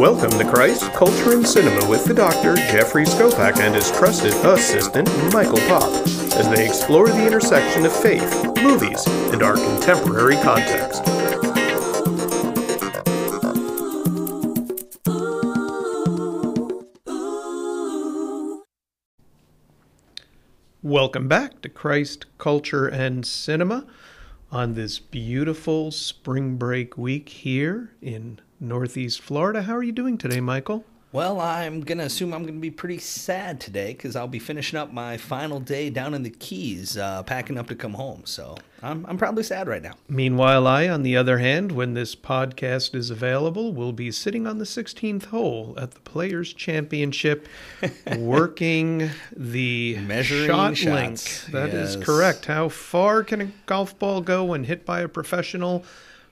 Welcome to Christ, Culture, and Cinema with the Doctor, Jeffrey Skopak, and his trusted assistant, Michael Pop, as they explore the intersection of faith, movies, and our contemporary context. Welcome back to Christ, Culture, and Cinema on this beautiful spring break week here in Northeast Florida. How are you doing today, Michael? Well, I'm going to assume I'm going to be pretty sad today because I'll be finishing up my final day down in the Keys, uh, packing up to come home. So I'm, I'm probably sad right now. Meanwhile, I, on the other hand, when this podcast is available, will be sitting on the 16th hole at the Players' Championship, working the Measuring shot shots. link. That is Yes. correct. How far can a golf ball go when hit by a professional?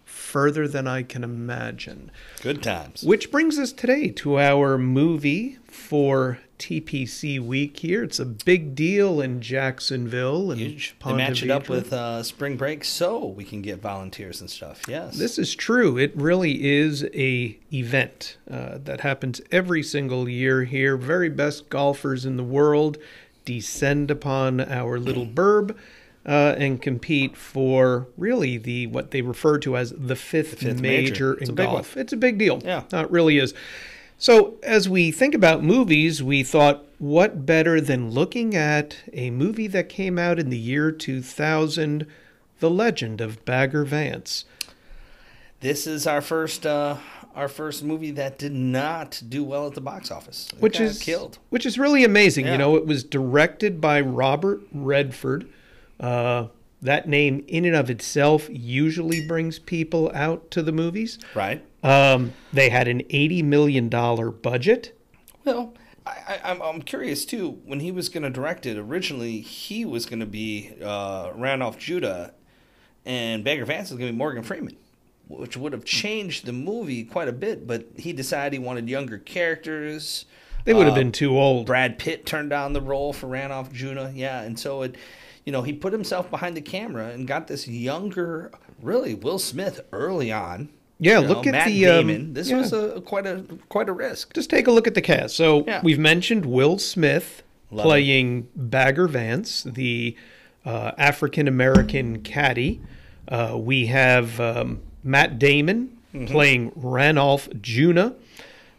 Further than I can imagine. Good times. Which brings us today to our movie for TPC week here. It's a big deal in Jacksonville and Huge. They match it up with uh, spring break so we can get volunteers and stuff. Yes. This is true. It really is a event uh, that happens every single year here. Very best golfers in the world descend upon our little burb uh, and compete for really the what they refer to as the fifth, fifth major, major. In golf. It's a big deal. Yeah. Uh, it really is. So, as we think about movies, we thought, what better than looking at a movie that came out in the year 2000, The Legend of Bagger Vance? this is our first uh, our first movie that did not do well at the box office. It which is killed. which is really amazing. You know, it was directed by Robert Redford. Uh, that name, in and of itself, usually brings people out to the movies. Right. Um, they had an eighty million dollar budget. Well, I, I, I'm, I'm curious too. When he was going to direct it, originally he was going to be uh, Randolph Judah, and Bagger Vance was going to be Morgan Freeman, which would have changed the movie quite a bit. But he decided he wanted younger characters. They would have Uh, been too old. Brad Pitt turned down the role for Randolph Judah. Yeah, and so it, you know, he put himself behind the camera and got this younger, really Will Smith early on. Yeah, You look know, at Matt the, um, Damon. this yeah. was a quite a quite a risk. Just take a look at the cast. So Yeah. we've mentioned Will Smith Love playing Bagger Vance, the uh, African American caddy. Uh, we have um, Matt Damon Mm-hmm. playing Rannulph Junuh.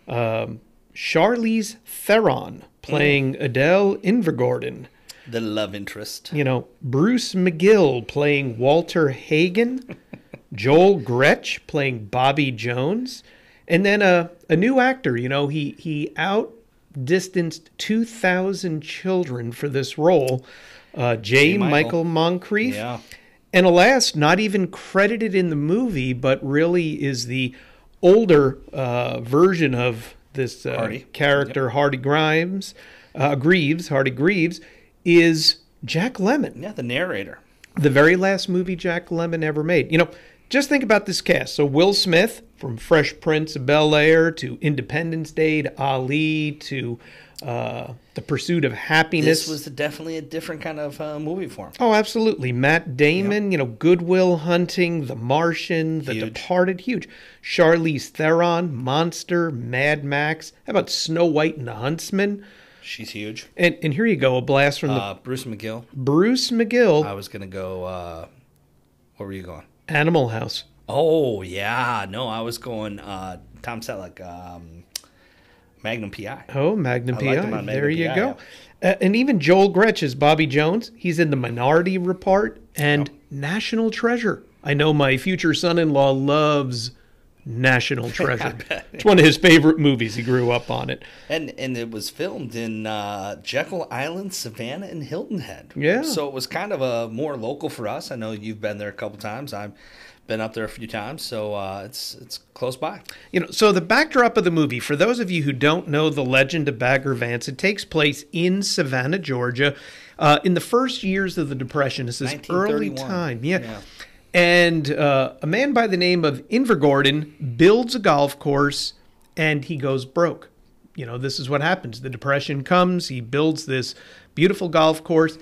Um, Charlize Theron playing Mm. Adele Invergordon. The love interest. You know, Bruce McGill playing Walter Hagen. Joel Gretsch playing Bobby Jones. And then a, a new actor, you know, he, he outdistanced 2,000 children for this role. Uh, J. J. Michael. Michael. Moncrief. Yeah. And alas, not even credited in the movie, but really is the older uh, version of this uh, character, Hardy Grimes, uh, Greaves, Hardy Greaves, is Jack Lemmon. Yeah, the narrator. the very last movie Jack Lemmon ever made. You know, just think about this cast. So Will Smith from Fresh Prince of Bel Air to Independence Day to Ali to uh, The Pursuit of Happiness. This was definitely a different kind of uh, movie for him. Oh, absolutely. Matt Damon, you know, Good Will Hunting, The Martian, The Huge. Departed, huge. Charlize Theron, Monster, Mad Max. How about Snow White and the Huntsman? She's huge. And and here you go, a blast from the Uh, Bruce McGill. Bruce McGill, I was gonna go. Uh, where were you going? Animal House. Oh yeah, no, I was going. Uh, Tom Selleck, um, Magnum PI. Oh, Magnum I PI. there you PI, go. Uh, and even Joel Gretsch is Bobby Jones. He's in the Minority Report and National Treasure. I know my future son-in-law loves National Treasure. it's one of his favorite movies. He grew up on it. And and it was filmed in uh, Jekyll Island, Savannah, and Hilton Head. Yeah. So it was kind of a more local for us. I know you've been there a couple times. I've been up there a few times, so uh, it's it's close by. You know, so the backdrop of the movie, for those of you who don't know the legend of Bagger Vance, it takes place in Savannah, Georgia, uh, in the first years of the Depression. This is early time, yeah. Yeah. And uh, a man by the name of Invergordon builds a golf course, and he goes broke. You know, this is what happens. The Depression comes. He builds this beautiful golf course,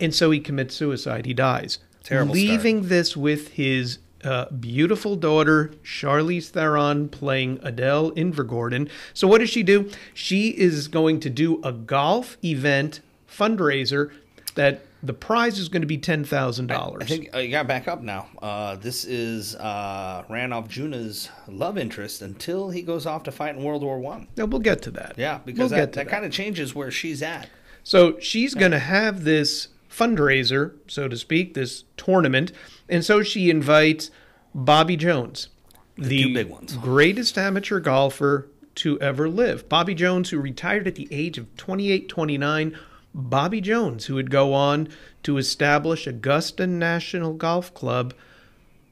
and so he commits suicide. He dies, Terrible start. leaving this with his uh, beautiful daughter, Charlize Theron, playing Adele Invergordon. So, what does she do? She is going to do a golf event fundraiser that the prize is going to be ten thousand dollars. I think uh, you got back up now. Uh, this is uh, Randolph Junuh's love interest until he goes off to fight in World War One. Now we'll get to that. Yeah, We'll because that, that kind of changes where she's at. So she's going to have this fundraiser, so to speak, this tournament, and so she invites Bobby Jones, the, ones. greatest amateur golfer to ever live. Bobby Jones, who retired at the age of 28, 29. Bobby Jones, who would go on to establish Augusta National Golf Club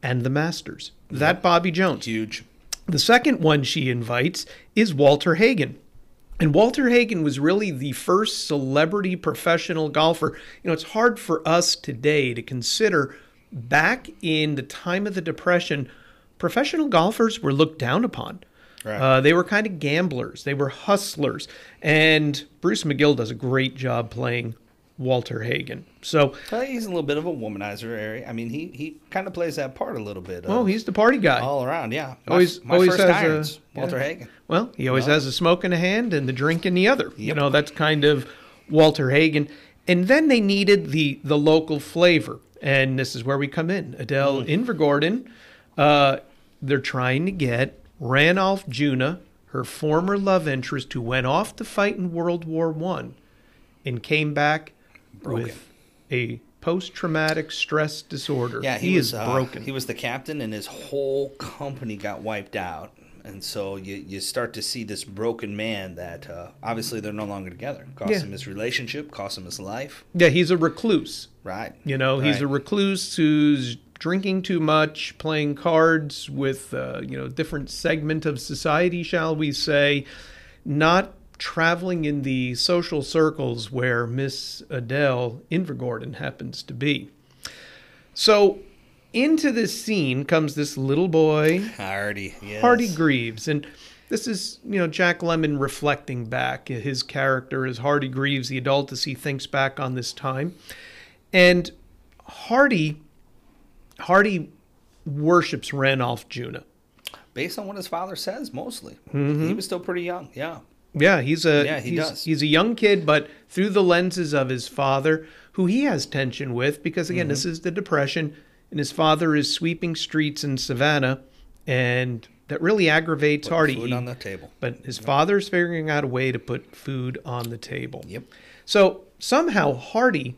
and the Masters. That Bobby Jones. Huge. The second one she invites is Walter Hagen. And Walter Hagen was really the first celebrity professional golfer. You know, it's hard for us today to consider back in the time of the Depression, professional golfers were looked down upon. Right. Uh, they were kind of gamblers, they were hustlers. And Bruce McGill does a great job playing Walter Hagen. So, Well, he's a little bit of a womanizer area. I mean, he, he kind of plays that part a little bit. oh, he's the party guy. all around. Yeah, my, Always- my always first has a- irons, Walter yeah. Hagen. Well, he always has a smoke in a hand and the drink in the other. You know, that's kind of Walter Hagen. And then they needed the the local flavor, and this is where we come in. Adele Invergordon, uh, they're trying to get Rannulph Junuh, her former love interest, who went off to fight in World War One, and came back Broken. with a post-traumatic stress disorder. Yeah, he, he, was is uh, broken. He was the captain, and his whole company got wiped out. And so you, you start to see this broken man that uh, obviously they're no longer together. Cost Yeah. him his relationship, cost him his life. yeah, he's a recluse. Right. You know, he's a recluse who's drinking too much, playing cards with, uh, you know, different segment of society, shall we say, not traveling in the social circles where Miss Adele Invergordon happens to be. So into this scene comes this little boy, Hardy. Yes. Hardy Greaves, and this is you know Jack Lemmon reflecting back his character as Hardy Greaves, the adult, as he thinks back on this time, and Hardy, Hardy worships Rannulph Junuh. Based on what his father says, mostly. Mm-hmm. He was still pretty young. Yeah. Yeah, he's a Yeah, he he's, does. he's a young kid, but through the lenses of his father, who he has tension with, because again, this Mm-hmm. is the depression, and his father is sweeping streets in Savannah, and that really aggravates Hardy. Food He- on the table. But his father's figuring out a way to put food on the table. Yep. So somehow Hardy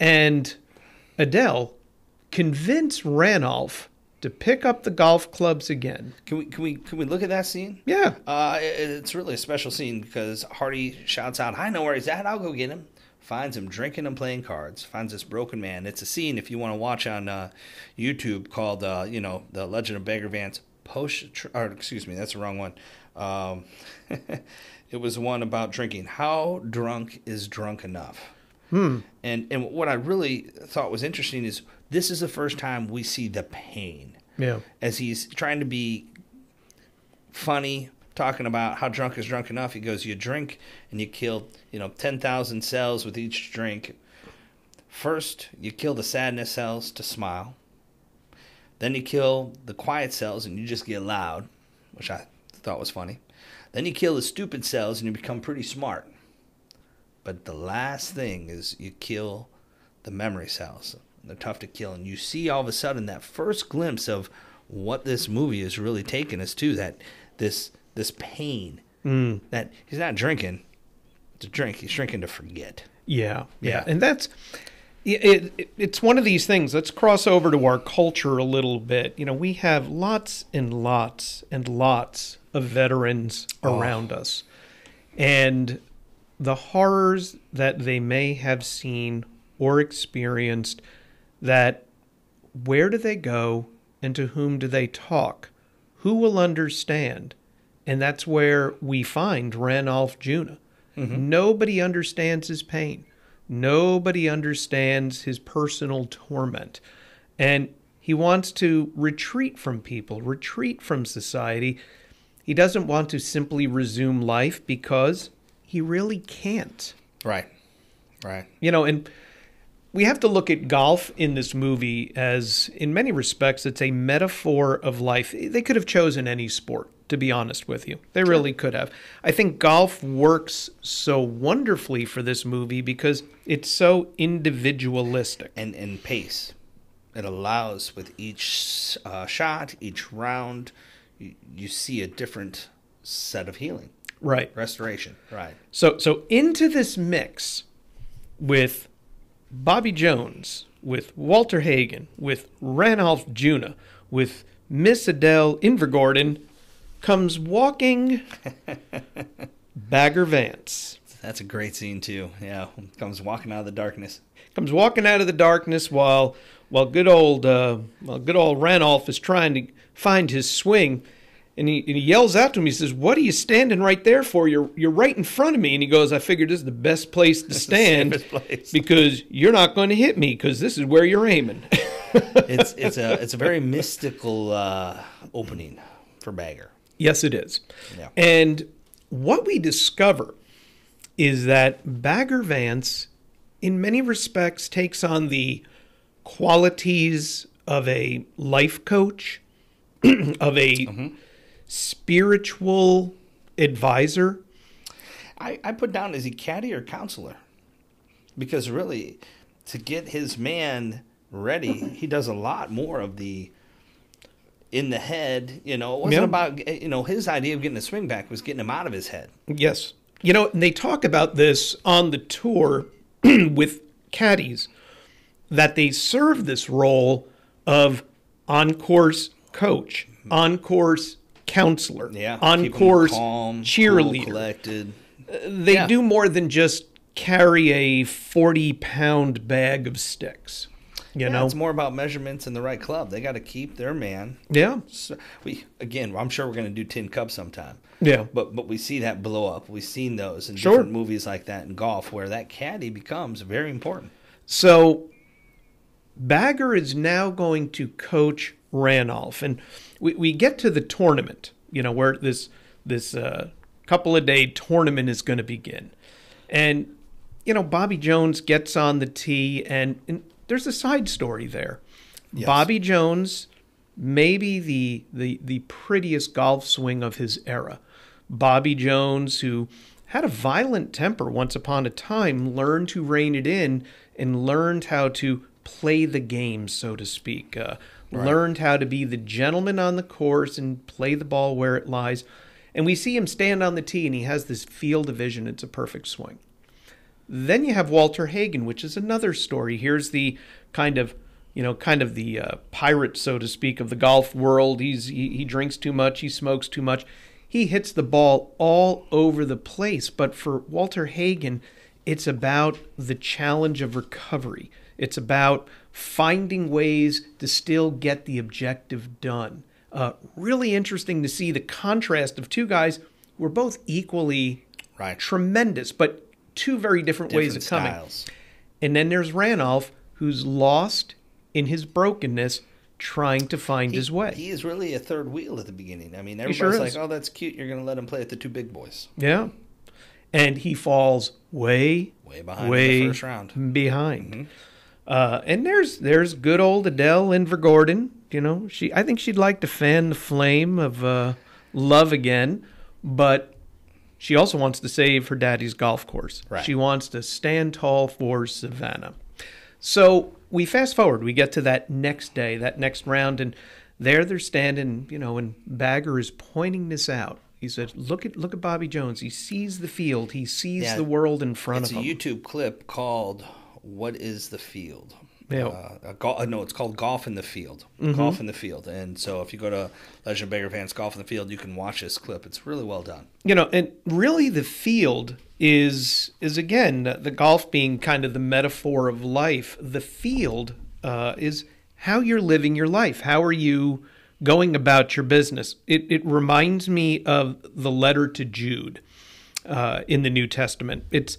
and Adele convince Rannulph to pick up the golf clubs again. Can we can we can we look at that scene? Yeah. Uh, it- it's really a special scene because Hardy shouts out, "I know where he's at. I'll go get him." Finds him drinking and playing cards. Finds this broken man. It's a scene if you want to watch on uh, YouTube called, uh, you know, the Legend of Bagger Vance post. Or excuse me, that's the wrong one. Um, it was one about drinking. How drunk is drunk enough? Hmm. And and what I really thought was interesting is this is the first time we see the pain Yeah. as he's trying to be funny, talking about how drunk is drunk enough. He goes, "You drink and you kill, you know, ten thousand cells with each drink. First, you kill the sadness cells to smile. Then you kill the quiet cells and you just get loud, which I thought was funny. Then you kill the stupid cells and you become pretty smart. But the last thing is you kill the memory cells. They're tough to kill. And you see all of a sudden that first glimpse of what this movie is really taking us to that this this pain mm. that he's not drinking to drink he's drinking to forget Yeah, yeah, Yeah. and that's it, it. It's one of these things. Let's cross over to our culture a little bit. You know, we have lots and lots and lots of veterans Oh. around us, and the horrors that they may have seen or experienced. That where do they go, and to whom do they talk? Who will understand? And that's where we find Rannulph Junuh. Mm-hmm. Nobody understands his pain. Nobody understands his personal torment. And he wants to retreat from people, retreat from society. He doesn't want to simply resume life because he really can't. right right You know, and we have to look at golf in this movie as, in many respects, it's a metaphor of life. They could have chosen any sport, to be honest with you. They really could have. I think golf works so wonderfully for this movie because it's so individualistic. and and pace. It allows with each uh, shot, each round, you, you see a different set of healing, Right. restoration. Right. So so into this mix with Bobby Jones, with Walter Hagen, with Rannulph Junuh, with Miss Adele Invergordon comes walking Bagger Vance. That's a great scene too. Yeah, comes walking out of the darkness. Comes walking out of the darkness while while good old uh, while good old Rannulph is trying to find his swing. And he, and he yells out to him. He says, "What are you standing right there for? You're you're right in front of me." And he goes, "I figured this is the best place to stand place." because you're not going to hit me because this is where you're aiming." It's it's a it's a very mystical uh, opening for Bagger. yes, it is. Yeah. And what we discover is that Bagger Vance, in many respects, takes on the qualities of a life coach, of a spiritual advisor. I, I put down is he caddy or counselor? Because really, to get his man ready, he does a lot more of the in the head. You know, it wasn't Yeah. about you know his idea of getting the swing back was getting him out of his head. Yes. You know, and they talk about this on the tour with caddies that they serve this role of on course coach, on course counselor, Yeah, on course calm, cool, cheerleader. collected. Uh, they Yeah. do more than just carry a 40 pound bag of sticks. You Yeah, know? it's more about measurements in the right club. They got to keep their man. Yeah. So we again, I'm sure we're going to do Tin Cup sometime. Yeah. But but we see that blow up. We've seen those in Sure. different movies like that in golf, where that caddy becomes very important. So Bagger is now going to coach Rannulph, and we, we get to the tournament. You know where this this uh, couple of day tournament is going to begin, and you know Bobby Jones gets on the tee, and, and there's a side story there. Yes. Bobby Jones, maybe the the the prettiest golf swing of his era. Bobby Jones, who had a violent temper once upon a time, learned to rein it in and learned how to play the game, so to speak. Uh, Learned how to be the gentleman on the course and play the ball where it lies. And we see him stand on the tee and he has this field of vision. It's a perfect swing. Then you have Walter Hagen, which is another story. Here's the kind of, you know, kind of the uh, pirate, so to speak, of the golf world. He's he, he drinks too much, he smokes too much. He hits the ball all over the place. But for Walter Hagen, it's about the challenge of recovery. It's about finding ways to still get the objective done. Uh, really interesting to see the contrast of two guys who are both equally Right. tremendous, but two very different, ways of Different coming. styles. And then there's Rannulph, who's lost in his brokenness, trying to find his way. He is really a third wheel at the beginning. I mean, everybody's sure like, "Oh, that's cute. You're going to let him play with the two big boys." yeah. And he falls way, Way behind way the first round. Mm-hmm. Uh, and there's there's good old Adele Invergordon. You know, she I think she'd like to fan the flame of uh, love again, but she also wants to save her daddy's golf course. Right. She wants to stand tall for Savannah. So we fast forward. We get to that next day, that next round, and there they're standing. You know, and Bagger is pointing this out. He said, "Look at look at Bobby Jones. He sees the field. He sees Yeah. the world in front of him." It's a of him." YouTube clip called "What Is the Field." Yeah. Uh, a gol- uh, no, it's called Golf in the Field. Mm-hmm. Golf in the Field. And so if you go to Legend of Bagger Vance Golf in the Field, you can watch this clip. It's really well done. you know and really the field is is again the golf being kind of the metaphor of life the field uh, is how you're living your life how are you going about your business it, it reminds me of the letter to jude uh, in the New Testament. It's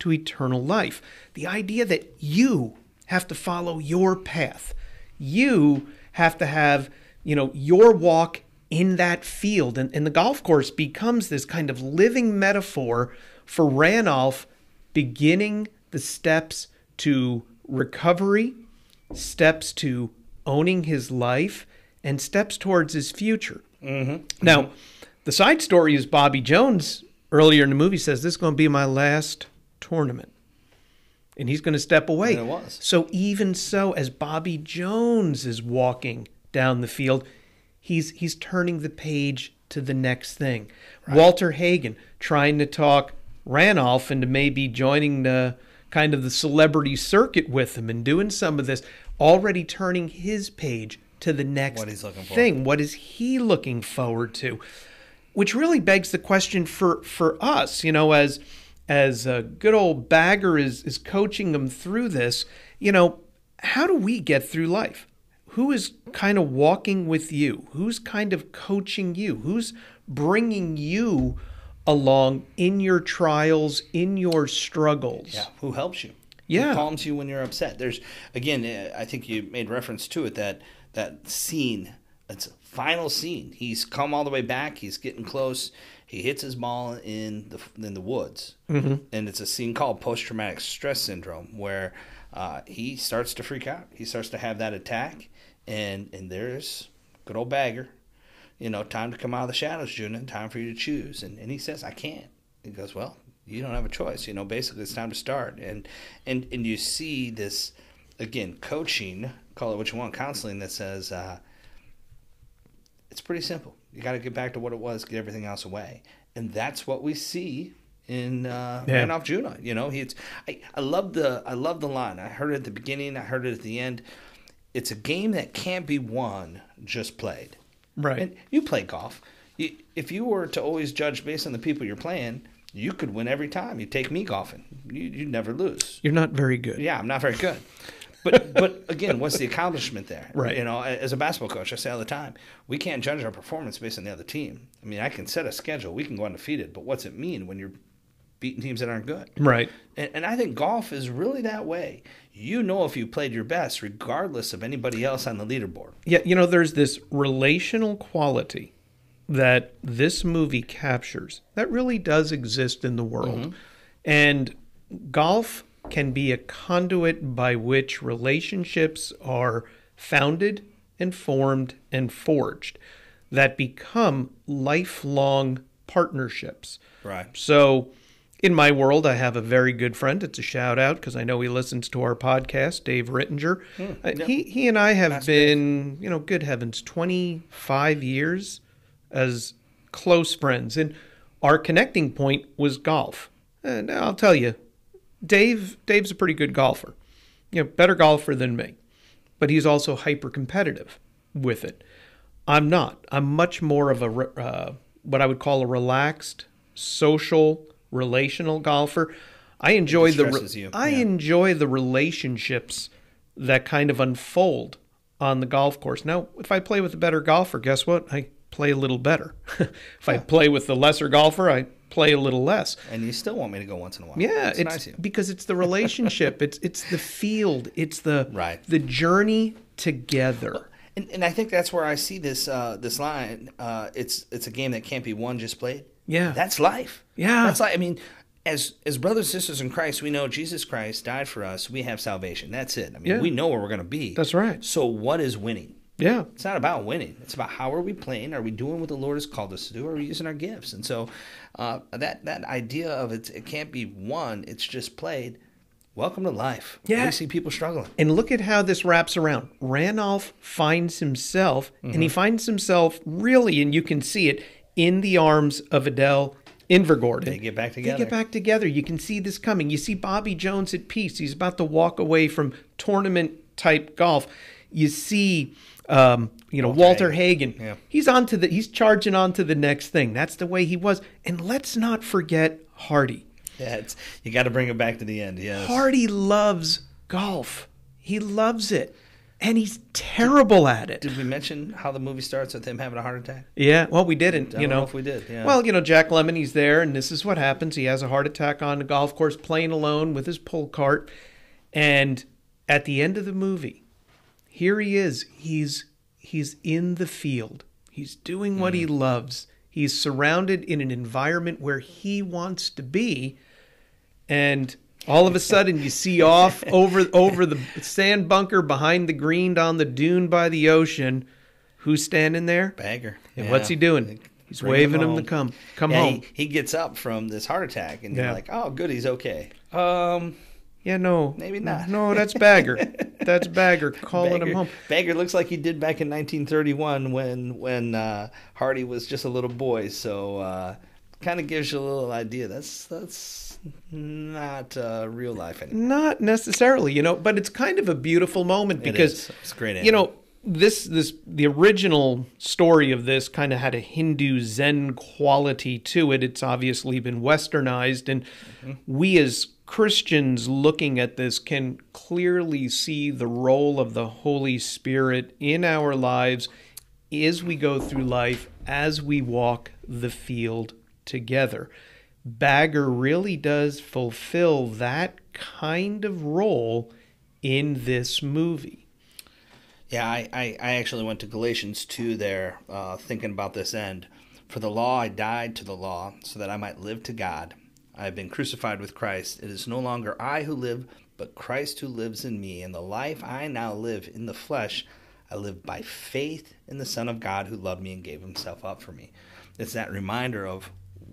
to eternal life. The idea that you have to follow your path, you have to have, you know, your walk in that field. And, and the golf course becomes this kind of living metaphor for Rannulph beginning the steps to recovery, steps to owning his life, and steps towards his future. Mm-hmm. Now, the side story is Bobby Jones earlier in the movie says this is going to be my last tournament. And he's going to step away. And it was. So even so, as Bobby Jones is walking down the field, he's he's turning the page to the next thing. Walter Hagen trying to talk Rannulph into maybe joining the kind of the celebrity circuit with him and doing some of this, already turning his page to the next What he's looking for. thing. What is he looking forward to? Which really begs the question for for us, you know, as as uh, good old Bagger is is coaching them through this, you know, how do we get through life? Who is kind of walking with you? Who's kind of coaching you? Who's bringing you along in your trials, in your struggles? Yeah, who helps you? Yeah. who calms you when you're upset. There's again, I think you made reference to it that that scene. It's a final scene. He's come all the way back. He's getting close. He hits his ball in the in the woods, mm-hmm. and it's a scene called post traumatic stress syndrome where uh, he starts to freak out. He starts to have that attack, and and there's good old bagger. You know, time to come out of the shadows, Junuh. Time for you to choose. And and he says, I can't. He goes, well, you don't have a choice. You know, basically, it's time to start. And and and you see this again, coaching, call it what you want, counseling that says uh, it's pretty simple. You got to get back to what it was, get everything else away, and that's what we see in uh, Yeah. Randolph Juno. You know, he's I, I love the I love the line. I heard it at the beginning. I heard it at the end. It's a game that can't be won, just played. Right. And you play golf. You, if you were to always judge based on the people you're playing, you could win every time. You take me golfing. You you never lose. You're not very good. Yeah, I'm not very good. But but again, what's the accomplishment there? Right. You know, as a basketball coach, I say all the time, we can't judge our performance based on the other team. I mean, I can set a schedule, we can go undefeated, but what's it mean when you're beating teams that aren't good? Right. And, and I think golf is really that way. You know if you played your best, regardless of anybody else on the leaderboard. Yeah, you know, there's this relational quality that this movie captures that really does exist in the world. Mm-hmm. And golf can be a conduit by which relationships are founded and formed and forged that become lifelong partnerships. Right. So, in my world, I have a very good friend. It's a shout out because I know he listens to our podcast, Dave Rittinger. Uh, he he and I have been, you know, good heavens, twenty five years as close friends, and our connecting point was golf. And I'll tell you, Dave Dave's a pretty good golfer, you know, better golfer than me, but he's also hyper competitive with it. I'm not. I'm much more of a uh, what I would call a relaxed, social, relational golfer. I enjoy the re- you, I enjoy the relationships that kind of unfold on the golf course. Now, if I play with a better golfer, guess what? I play a little better. if I play with the lesser golfer, I play a little less. And you still want me to go once in a while. Yeah, it's, it's, nice because it's the relationship. it's it's the field. It's the Right. the journey together. And, and I think that's where I see this uh, this line. Uh, it's it's a game that can't be won, just played. Yeah. that's life. Yeah. that's like I mean, as as brothers and sisters in Christ, we know Jesus Christ died for us. We have salvation. That's it. I mean, Yeah. we know where we're going to be. That's right. So what is winning? Yeah. It's not about winning. It's about how are we playing? Are we doing what the Lord has called us to do? Are we using our gifts? And so uh, that that idea of it, it can't be won. It's just played. Welcome to life. Yeah. we see people struggling. And look at how this wraps around. Rannulph finds himself, and he Mm-hmm. finds himself really, and you can see it in the arms of Adele Invergordon. They get back together. They get back together. You can see this coming. You see Bobby Jones at peace. He's about to walk away from tournament type golf. You see, um, you know, Walter, Walter Hagen. Yeah. He's on to the. He's charging on to the next thing. That's the way he was. And let's not forget Hardy. Yeah, it's, you got to bring it back to the end. Yes. Hardy loves golf. He loves it. And he's terrible at it. Did we mention how the movie starts with him having a heart attack? Yeah, well, we didn't, I you don't know. if we did. Yeah. Well, you know, Jack Lemmon, he's there, and this is what happens. He has a heart attack on the golf course, playing alone with his pull cart. And at the end of the movie, here he is. He's he's in the field. He's doing what he loves. He's surrounded in an environment where he wants to be. And all of a sudden you see off over over the sand bunker behind the green on the dune by the ocean. Who's standing there? Bagger. And Yeah. what's he doing? He's Bring waving him home. to come come Yeah, home. He, he gets up from this heart attack, and Yeah. you're like, "Oh, good, he's okay." Um, Yeah, no. Maybe not. No, that's Bagger. that's Bagger calling Bagger, him home. Bagger looks like he did back in 1931 when when uh, Hardy was just a little boy. So uh, kind of gives you a little idea. That's that's not uh, real life anymore. Not necessarily, you know, but it's kind of a beautiful moment because is. It's great. you know this this the original story of this kind of had a Hindu Zen quality to it. It's obviously been westernized, and we as Christians looking at this can clearly see the role of the Holy Spirit in our lives as we go through life, as we walk the field together. Bagger really does fulfill that kind of role in this movie. Yeah, I, I, I actually went to Galatians 2 there, uh, thinking about this end. For the law I died to the law, so that I might live to God. I have been crucified with Christ. It is no longer I who live, but Christ who lives in me. And the life I now live in the flesh, I live by faith in the Son of God who loved me and gave himself up for me. It's that reminder of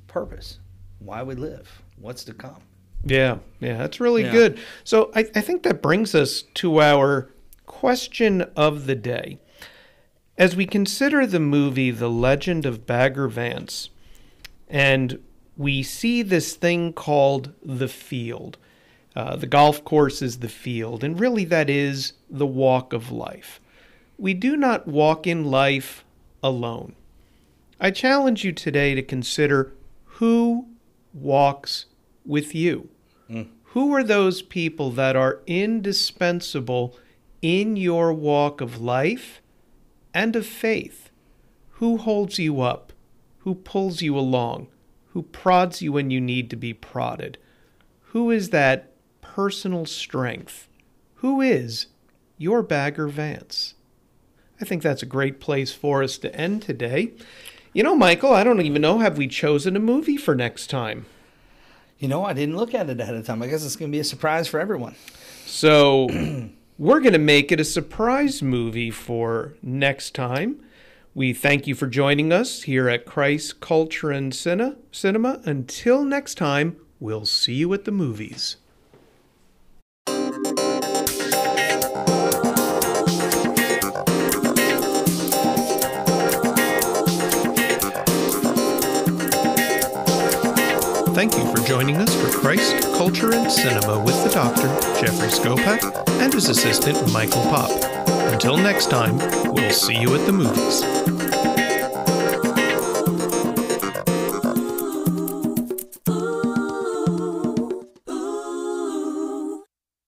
purpose, why we live, what's to come. Yeah, yeah, that's really Yeah. good. So I, I think that brings us to our question of the day. As we consider the movie The Legend of Bagger Vance, and we see this thing called the field. Uh, the golf course is the field, and really that is the walk of life. We do not walk in life alone. I challenge you today to consider who walks with you. Who are those people that are indispensable in your walk of life and of faith? Who holds you up? Who pulls you along? Who prods you when you need to be prodded? Who is that personal strength? Who is your Bagger Vance? I think that's a great place for us to end today. You know, Michael, I don't even know. Have we chosen a movie for next time? You know, I didn't look at it ahead of time. I guess it's going to be a surprise for everyone. So we're going to make it a surprise movie for next time. We thank you for joining us here at Christ Culture and Cine- Cinema. Until next time, we'll see you at the movies. Thank you for joining us for Christ, Culture, and Cinema with the Doctor, Jeffrey Skopak, and his assistant, Michael Pop. Until next time, we'll see you at the movies.